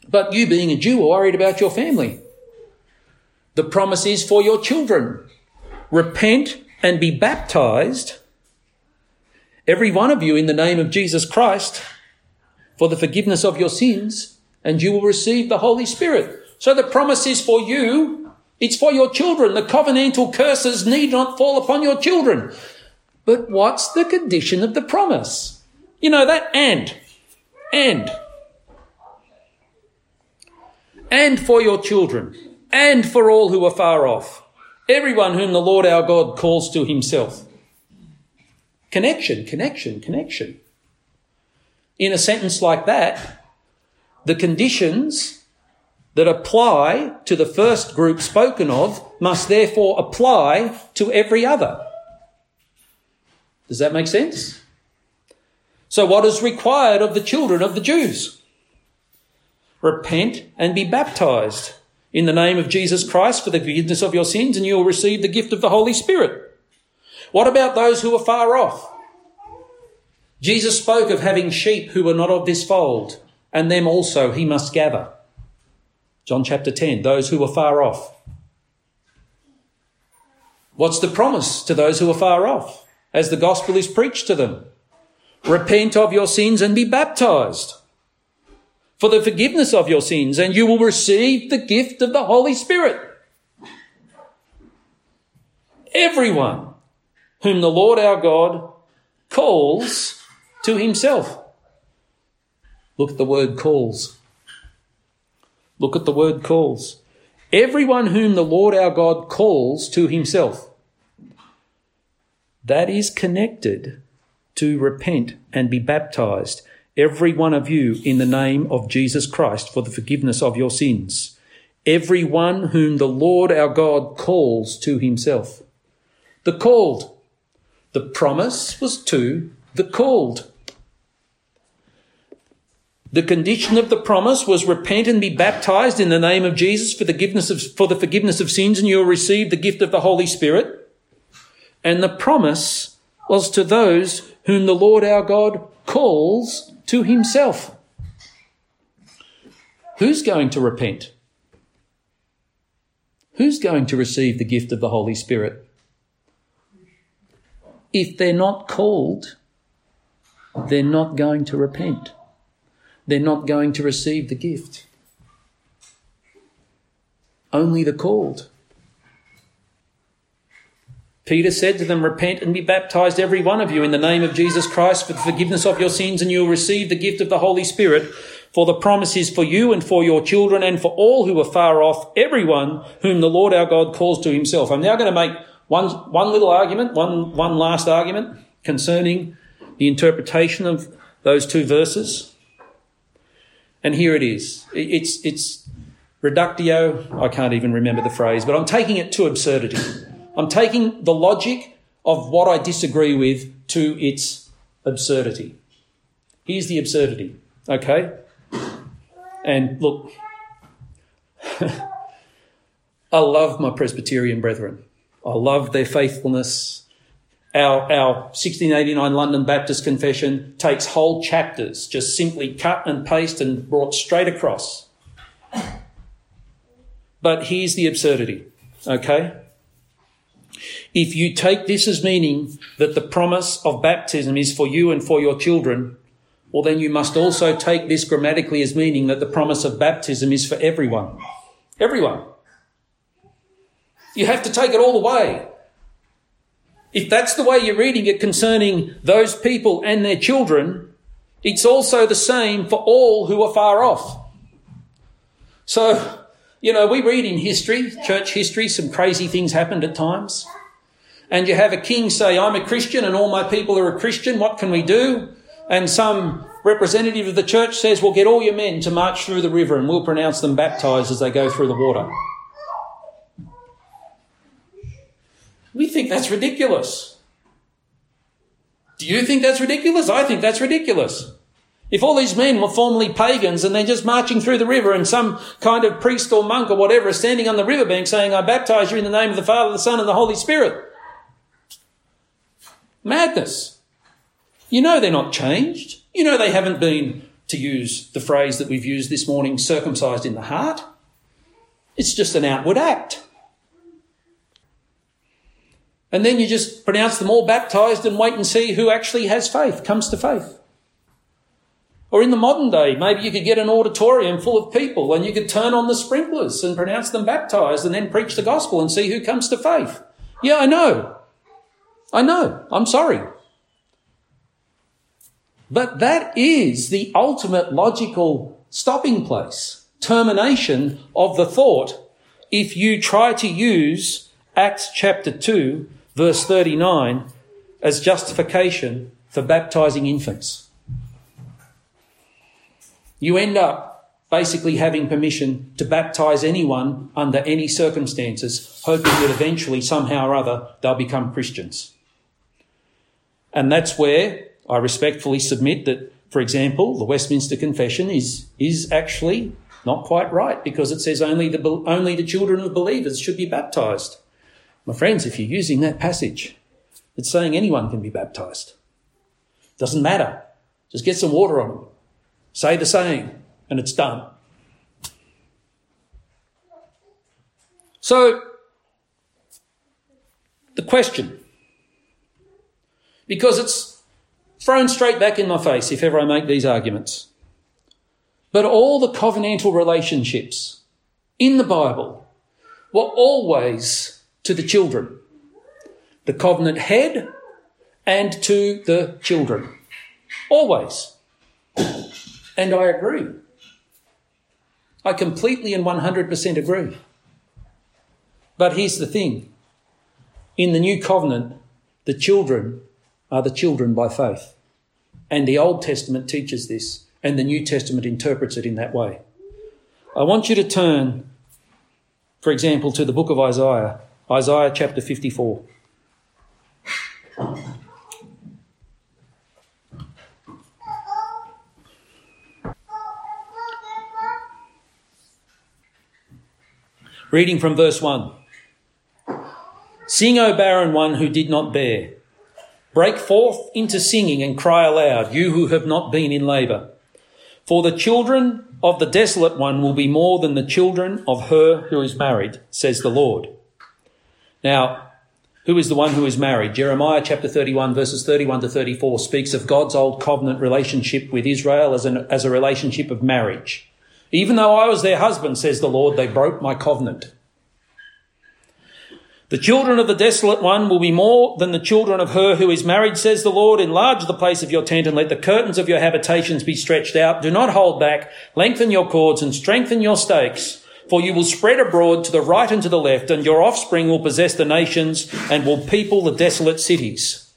But you, being a Jew, are worried about your family. The promise is for your children. Repent and be baptized, every one of you, in the name of Jesus Christ, for the forgiveness of your sins, and you will receive the Holy Spirit. So the promise is for you it's for your children. The covenantal curses need not fall upon your children. But what's the condition of the promise? You know that and. And. And for your children. And for all who are far off. Everyone whom the Lord our God calls to himself. Connection, connection, connection. In a sentence like that, the conditions that apply to the first group spoken of must therefore apply to every other. Does that make sense? So, what is required of the children of the Jews? Repent and be baptized in the name of Jesus Christ for the forgiveness of your sins, and you will receive the gift of the Holy Spirit. What about those who are far off? Jesus spoke of having sheep who were not of this fold, and them also he must gather. John chapter 10, those who are far off. What's the promise to those who are far off as the gospel is preached to them? Repent of your sins and be baptized for the forgiveness of your sins, and you will receive the gift of the Holy Spirit. Everyone whom the Lord our God calls to himself. Look at the word calls. Look at the word calls. Everyone whom the Lord our God calls to himself. That is connected to repent and be baptized, every one of you, in the name of Jesus Christ for the forgiveness of your sins. Every one whom the Lord our God calls to himself. The called. The promise was to the called. The condition of the promise was repent and be baptized in the name of Jesus for the forgiveness of, for the forgiveness of sins and you will receive the gift of the Holy Spirit. And the promise was to those whom the Lord our God calls to himself. Who's going to repent? Who's going to receive the gift of the Holy Spirit? If they're not called, they're not going to repent they're not going to receive the gift. Only the called. Peter said to them, Repent and be baptized, every one of you, in the name of Jesus Christ for the forgiveness of your sins, and you will receive the gift of the Holy Spirit. For the promise is for you and for your children and for all who are far off, everyone whom the Lord our God calls to himself. I'm now going to make one, one little argument, one, one last argument concerning the interpretation of those two verses. And here it is. It's, it's reductio. I can't even remember the phrase, but I'm taking it to absurdity. I'm taking the logic of what I disagree with to its absurdity. Here's the absurdity, okay? And look, I love my Presbyterian brethren. I love their faithfulness our, our 1689 London Baptist Confession takes whole chapters, just simply cut and paste and brought straight across. But here's the absurdity, okay? If you take this as meaning that the promise of baptism is for you and for your children, well, then you must also take this grammatically as meaning that the promise of baptism is for everyone. Everyone. You have to take it all the way. If that's the way you're reading it concerning those people and their children, it's also the same for all who are far off. So, you know, we read in history, church history, some crazy things happened at times. And you have a king say, I'm a Christian and all my people are a Christian. What can we do? And some representative of the church says, well, get all your men to march through the river and we'll pronounce them baptized as they go through the water. We think that's ridiculous. Do you think that's ridiculous? I think that's ridiculous. If all these men were formerly pagans and they're just marching through the river and some kind of priest or monk or whatever is standing on the riverbank saying, I baptize you in the name of the Father, the Son, and the Holy Spirit. Madness. You know they're not changed. You know they haven't been, to use the phrase that we've used this morning, circumcised in the heart. It's just an outward act. And then you just pronounce them all baptized and wait and see who actually has faith, comes to faith. Or in the modern day, maybe you could get an auditorium full of people and you could turn on the sprinklers and pronounce them baptized and then preach the gospel and see who comes to faith. Yeah, I know. I know. I'm sorry. But that is the ultimate logical stopping place, termination of the thought if you try to use Acts chapter 2 verse 39 as justification for baptizing infants. You end up basically having permission to baptize anyone under any circumstances, hoping that eventually, somehow or other, they'll become Christians. And that's where I respectfully submit that, for example, the Westminster Confession is, is actually not quite right because it says only the, only the children of believers should be baptized. My friends, if you're using that passage, it's saying anyone can be baptized. Doesn't matter. Just get some water on them. Say the saying, and it's done. So, the question, because it's thrown straight back in my face if ever I make these arguments. But all the covenantal relationships in the Bible were always to the children, the covenant head and to the children. Always. And I agree. I completely and 100% agree. But here's the thing in the new covenant, the children are the children by faith. And the Old Testament teaches this, and the New Testament interprets it in that way. I want you to turn, for example, to the book of Isaiah, Isaiah chapter 54. Reading from verse 1. Sing, O barren one who did not bear. Break forth into singing and cry aloud, you who have not been in labour. For the children of the desolate one will be more than the children of her who is married, says the Lord. Now, who is the one who is married? Jeremiah chapter 31 verses 31 to 34 speaks of God's old covenant relationship with Israel as, an, as a relationship of marriage. Even though I was their husband, says the Lord, they broke my covenant. The children of the desolate one will be more than the children of her who is married, says the Lord. Enlarge the place of your tent and let the curtains of your habitations be stretched out. Do not hold back. Lengthen your cords and strengthen your stakes. For you will spread abroad to the right and to the left, and your offspring will possess the nations and will people the desolate cities.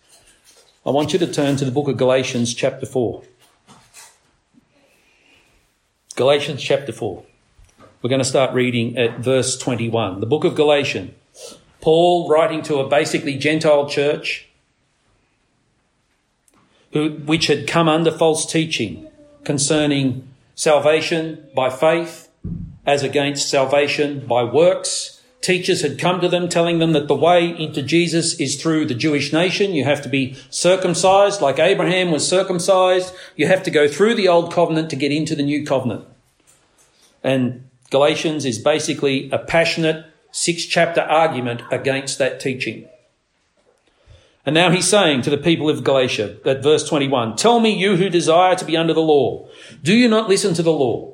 I want you to turn to the book of Galatians, chapter 4. Galatians, chapter 4. We're going to start reading at verse 21. The book of Galatians. Paul writing to a basically Gentile church who, which had come under false teaching concerning salvation by faith as against salvation by works. Teachers had come to them telling them that the way into Jesus is through the Jewish nation. You have to be circumcised like Abraham was circumcised. You have to go through the old covenant to get into the new covenant. And Galatians is basically a passionate six chapter argument against that teaching. And now he's saying to the people of Galatia at verse 21, Tell me, you who desire to be under the law, do you not listen to the law?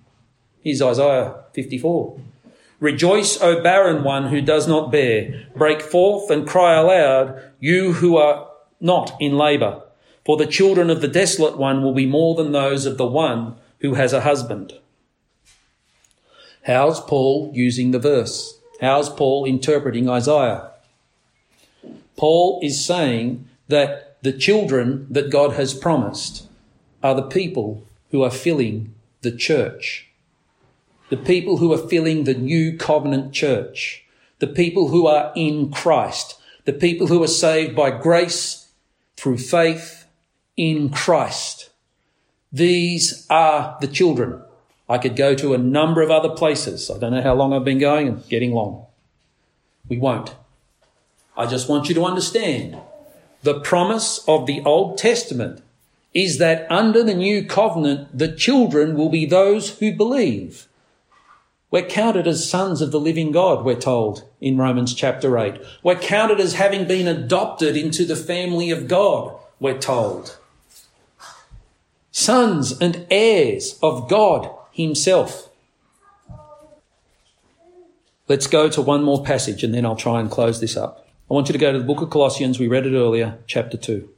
Here's Isaiah 54. Rejoice, O barren one who does not bear. Break forth and cry aloud, you who are not in labour. For the children of the desolate one will be more than those of the one who has a husband. How's Paul using the verse? How's Paul interpreting Isaiah? Paul is saying that the children that God has promised are the people who are filling the church. The people who are filling the new covenant church. The people who are in Christ. The people who are saved by grace through faith in Christ. These are the children. I could go to a number of other places. I don't know how long I've been going and getting long. We won't. I just want you to understand the promise of the Old Testament is that under the new covenant, the children will be those who believe. We're counted as sons of the living God, we're told in Romans chapter 8. We're counted as having been adopted into the family of God, we're told sons and heirs of God Himself. Let's go to one more passage and then I'll try and close this up. I want you to go to the book of Colossians. We read it earlier, chapter 2.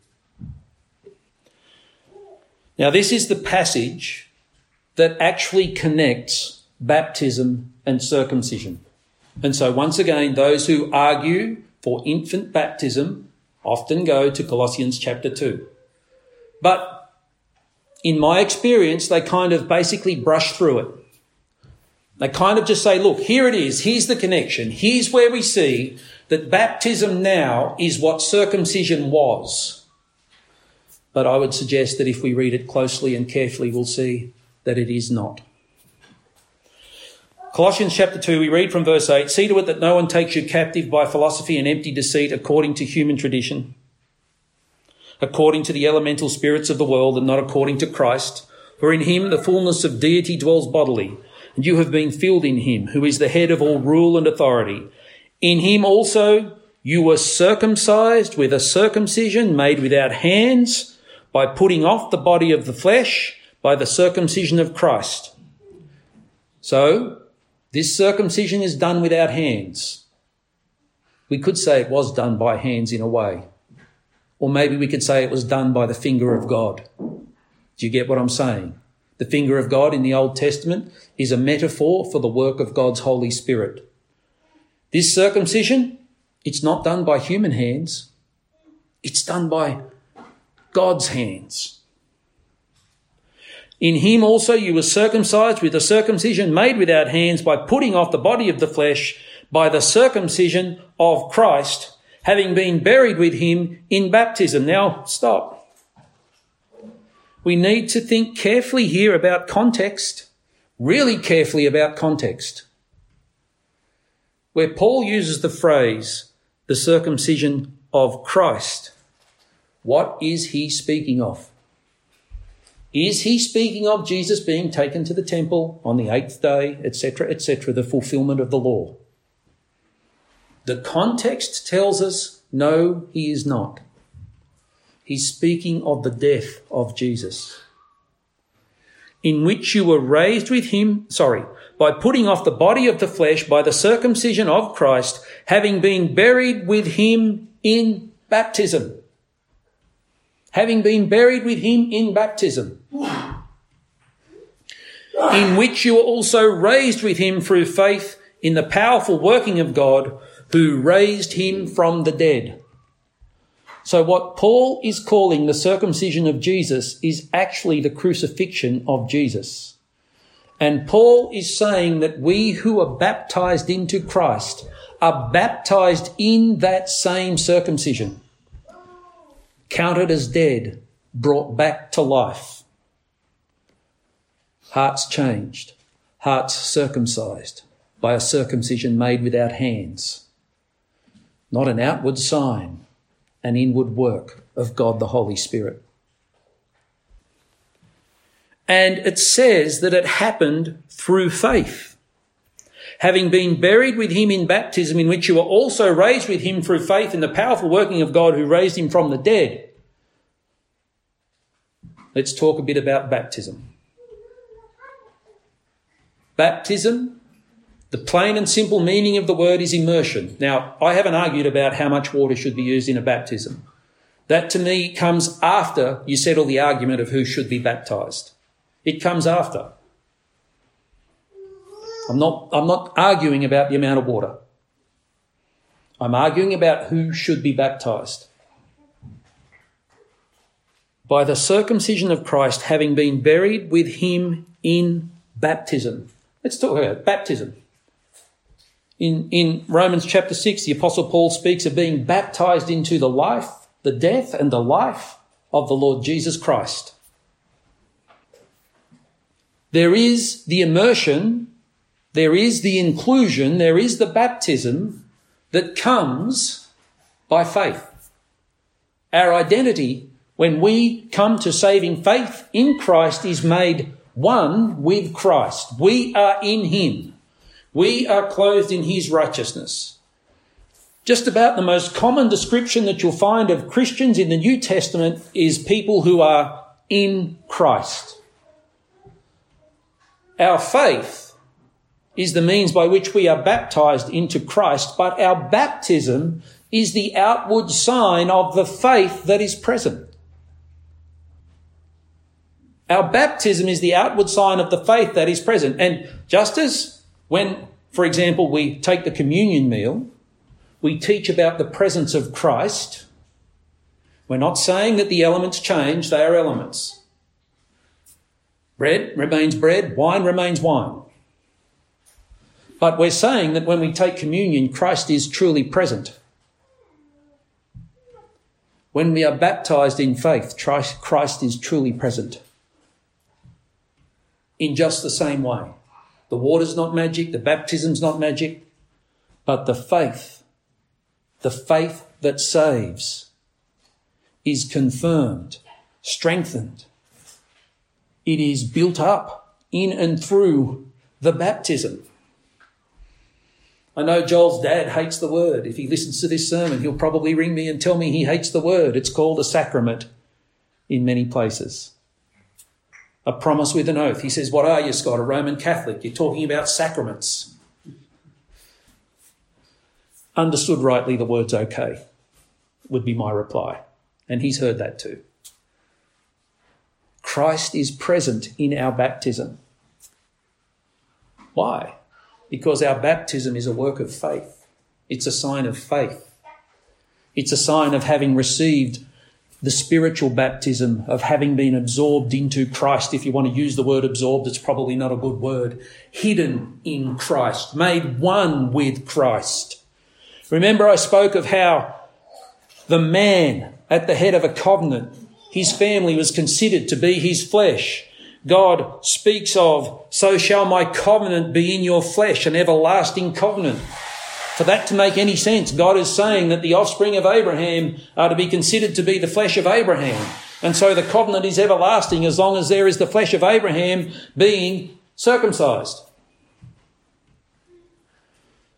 Now, this is the passage that actually connects baptism and circumcision. And so, once again, those who argue for infant baptism often go to Colossians chapter 2. But in my experience, they kind of basically brush through it. They kind of just say, look, here it is. Here's the connection. Here's where we see that baptism now is what circumcision was. But I would suggest that if we read it closely and carefully, we'll see that it is not. Colossians chapter 2, we read from verse 8 See to it that no one takes you captive by philosophy and empty deceit according to human tradition, according to the elemental spirits of the world, and not according to Christ. For in him the fullness of deity dwells bodily, and you have been filled in him, who is the head of all rule and authority. In him also you were circumcised with a circumcision made without hands, by putting off the body of the flesh by the circumcision of Christ. So, this circumcision is done without hands. We could say it was done by hands in a way. Or maybe we could say it was done by the finger of God. Do you get what I'm saying? The finger of God in the Old Testament is a metaphor for the work of God's Holy Spirit. This circumcision, it's not done by human hands. It's done by God's hands. In him also you were circumcised with a circumcision made without hands by putting off the body of the flesh by the circumcision of Christ, having been buried with him in baptism. Now, stop. We need to think carefully here about context, really carefully about context. Where Paul uses the phrase, the circumcision of Christ, what is he speaking of? Is he speaking of Jesus being taken to the temple on the eighth day, etc., etc., the fulfillment of the law? The context tells us no, he is not. He's speaking of the death of Jesus, in which you were raised with him, sorry, by putting off the body of the flesh by the circumcision of Christ, having been buried with him in baptism having been buried with him in baptism, in which you were also raised with him through faith in the powerful working of God who raised him from the dead. So what Paul is calling the circumcision of Jesus is actually the crucifixion of Jesus. And Paul is saying that we who are baptized into Christ are baptized in that same circumcision counted as dead, brought back to life. Hearts changed, hearts circumcised by a circumcision made without hands. Not an outward sign, an inward work of God the Holy Spirit. And it says that it happened through faith. Having been buried with him in baptism, in which you were also raised with him through faith in the powerful working of God who raised him from the dead let's talk a bit about baptism. Baptism, the plain and simple meaning of the word is immersion. Now, I haven't argued about how much water should be used in a baptism. That to me comes after you settle the argument of who should be baptized. It comes after. I'm not, I'm not arguing about the amount of water. I'm arguing about who should be baptized by the circumcision of Christ, having been buried with him in baptism. Let's talk about baptism. In, in Romans chapter 6, the Apostle Paul speaks of being baptized into the life, the death, and the life of the Lord Jesus Christ. There is the immersion, there is the inclusion, there is the baptism that comes by faith. Our identity when we come to saving faith in Christ is made one with Christ. We are in Him. We are clothed in His righteousness. Just about the most common description that you'll find of Christians in the New Testament is people who are in Christ. Our faith is the means by which we are baptized into Christ, but our baptism is the outward sign of the faith that is present. Our baptism is the outward sign of the faith that is present. And just as when, for example, we take the communion meal, we teach about the presence of Christ, we're not saying that the elements change, they are elements. Bread remains bread, wine remains wine. But we're saying that when we take communion, Christ is truly present. When we are baptized in faith, Christ is truly present. In just the same way. The water's not magic, the baptism's not magic, but the faith, the faith that saves, is confirmed, strengthened. It is built up in and through the baptism. I know Joel's dad hates the word. If he listens to this sermon, he'll probably ring me and tell me he hates the word. It's called a sacrament in many places. A promise with an oath. He says, What are you, Scott? A Roman Catholic? You're talking about sacraments. Understood rightly, the word's okay, would be my reply. And he's heard that too. Christ is present in our baptism. Why? Because our baptism is a work of faith. It's a sign of faith. It's a sign of having received the spiritual baptism, of having been absorbed into Christ. If you want to use the word absorbed, it's probably not a good word. Hidden in Christ, made one with Christ. Remember, I spoke of how the man at the head of a covenant, his family was considered to be his flesh. God speaks of, so shall my covenant be in your flesh, an everlasting covenant. For that to make any sense, God is saying that the offspring of Abraham are to be considered to be the flesh of Abraham. And so the covenant is everlasting as long as there is the flesh of Abraham being circumcised.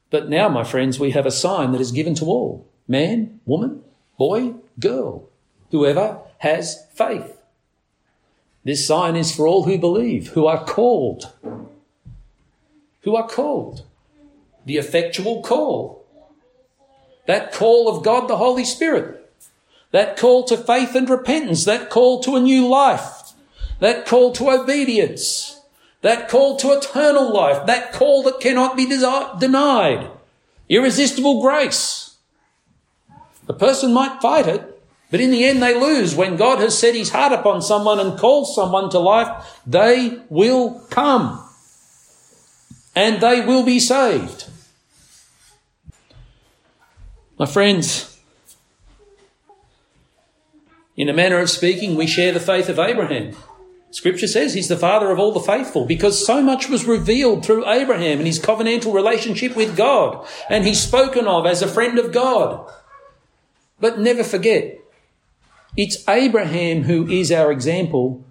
But now, my friends, we have a sign that is given to all man, woman, boy, girl, whoever has faith. This sign is for all who believe, who are called. Who are called. The effectual call. That call of God the Holy Spirit. That call to faith and repentance. That call to a new life. That call to obedience. That call to eternal life. That call that cannot be denied. Irresistible grace. The person might fight it, but in the end, they lose. When God has set his heart upon someone and calls someone to life, they will come and they will be saved. My friends, in a manner of speaking, we share the faith of Abraham. Scripture says he's the father of all the faithful because so much was revealed through Abraham and his covenantal relationship with God, and he's spoken of as a friend of God. But never forget, it's Abraham who is our example,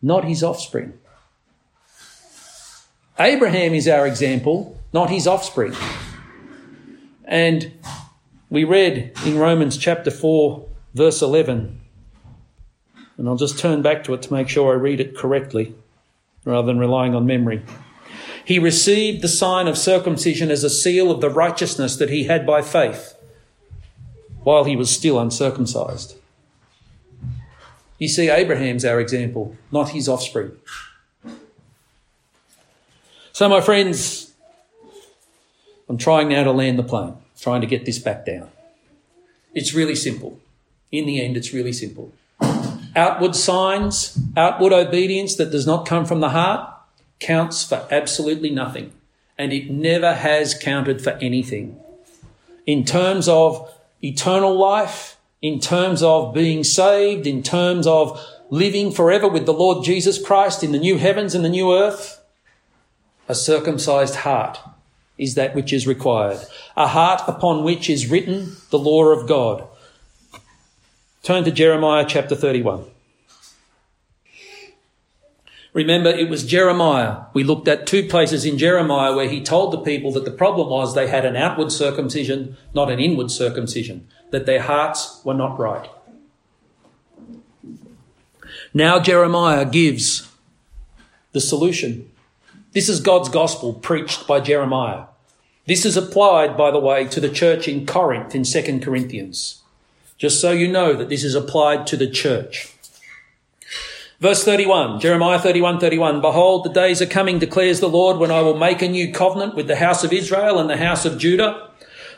not his offspring. Abraham is our example, not his offspring. And we read in Romans chapter 4, verse 11, and I'll just turn back to it to make sure I read it correctly rather than relying on memory. He received the sign of circumcision as a seal of the righteousness that he had by faith while he was still uncircumcised. You see, Abraham's our example, not his offspring. So, my friends, I'm trying now to land the plane, trying to get this back down. It's really simple. In the end, it's really simple. Outward signs, outward obedience that does not come from the heart counts for absolutely nothing. And it never has counted for anything. In terms of eternal life, in terms of being saved, in terms of living forever with the Lord Jesus Christ in the new heavens and the new earth, a circumcised heart is that which is required. A heart upon which is written the law of God. Turn to Jeremiah chapter 31. Remember, it was Jeremiah. We looked at two places in Jeremiah where he told the people that the problem was they had an outward circumcision, not an inward circumcision that their hearts were not right. Now Jeremiah gives the solution. This is God's gospel preached by Jeremiah. This is applied, by the way, to the church in Corinth in 2 Corinthians. Just so you know that this is applied to the church. Verse 31, Jeremiah 31, 31. Behold, the days are coming, declares the Lord, when I will make a new covenant with the house of Israel and the house of Judah,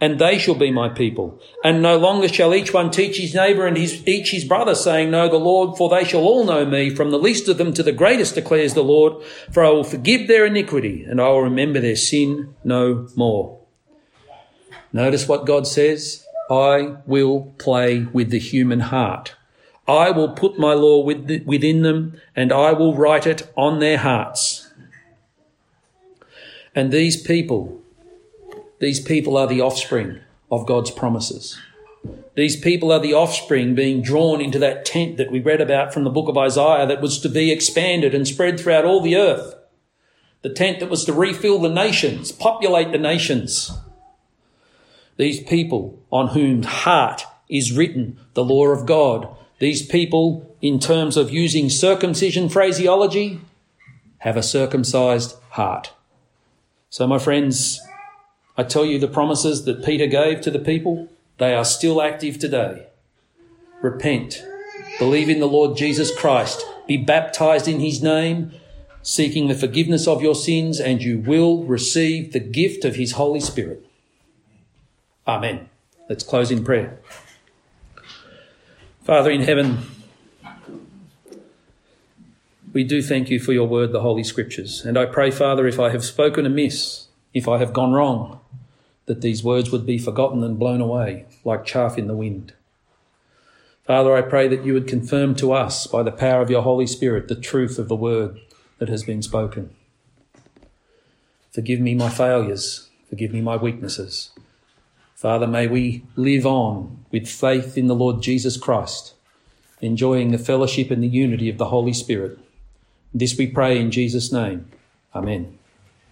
and they shall be my people. And no longer shall each one teach his neighbour and his, each his brother, saying, Know the Lord, for they shall all know me, from the least of them to the greatest, declares the Lord. For I will forgive their iniquity, and I will remember their sin no more. Notice what God says I will play with the human heart. I will put my law within them, and I will write it on their hearts. And these people these people are the offspring of God's promises. These people are the offspring being drawn into that tent that we read about from the book of Isaiah that was to be expanded and spread throughout all the earth. The tent that was to refill the nations, populate the nations. These people on whom heart is written the law of God. These people, in terms of using circumcision phraseology, have a circumcised heart. So, my friends, I tell you, the promises that Peter gave to the people, they are still active today. Repent, believe in the Lord Jesus Christ, be baptized in his name, seeking the forgiveness of your sins, and you will receive the gift of his Holy Spirit. Amen. Let's close in prayer. Father in heaven, we do thank you for your word, the Holy Scriptures. And I pray, Father, if I have spoken amiss, if I have gone wrong, that these words would be forgotten and blown away like chaff in the wind. Father, I pray that you would confirm to us by the power of your Holy Spirit the truth of the word that has been spoken. Forgive me my failures. Forgive me my weaknesses. Father, may we live on with faith in the Lord Jesus Christ, enjoying the fellowship and the unity of the Holy Spirit. This we pray in Jesus' name. Amen.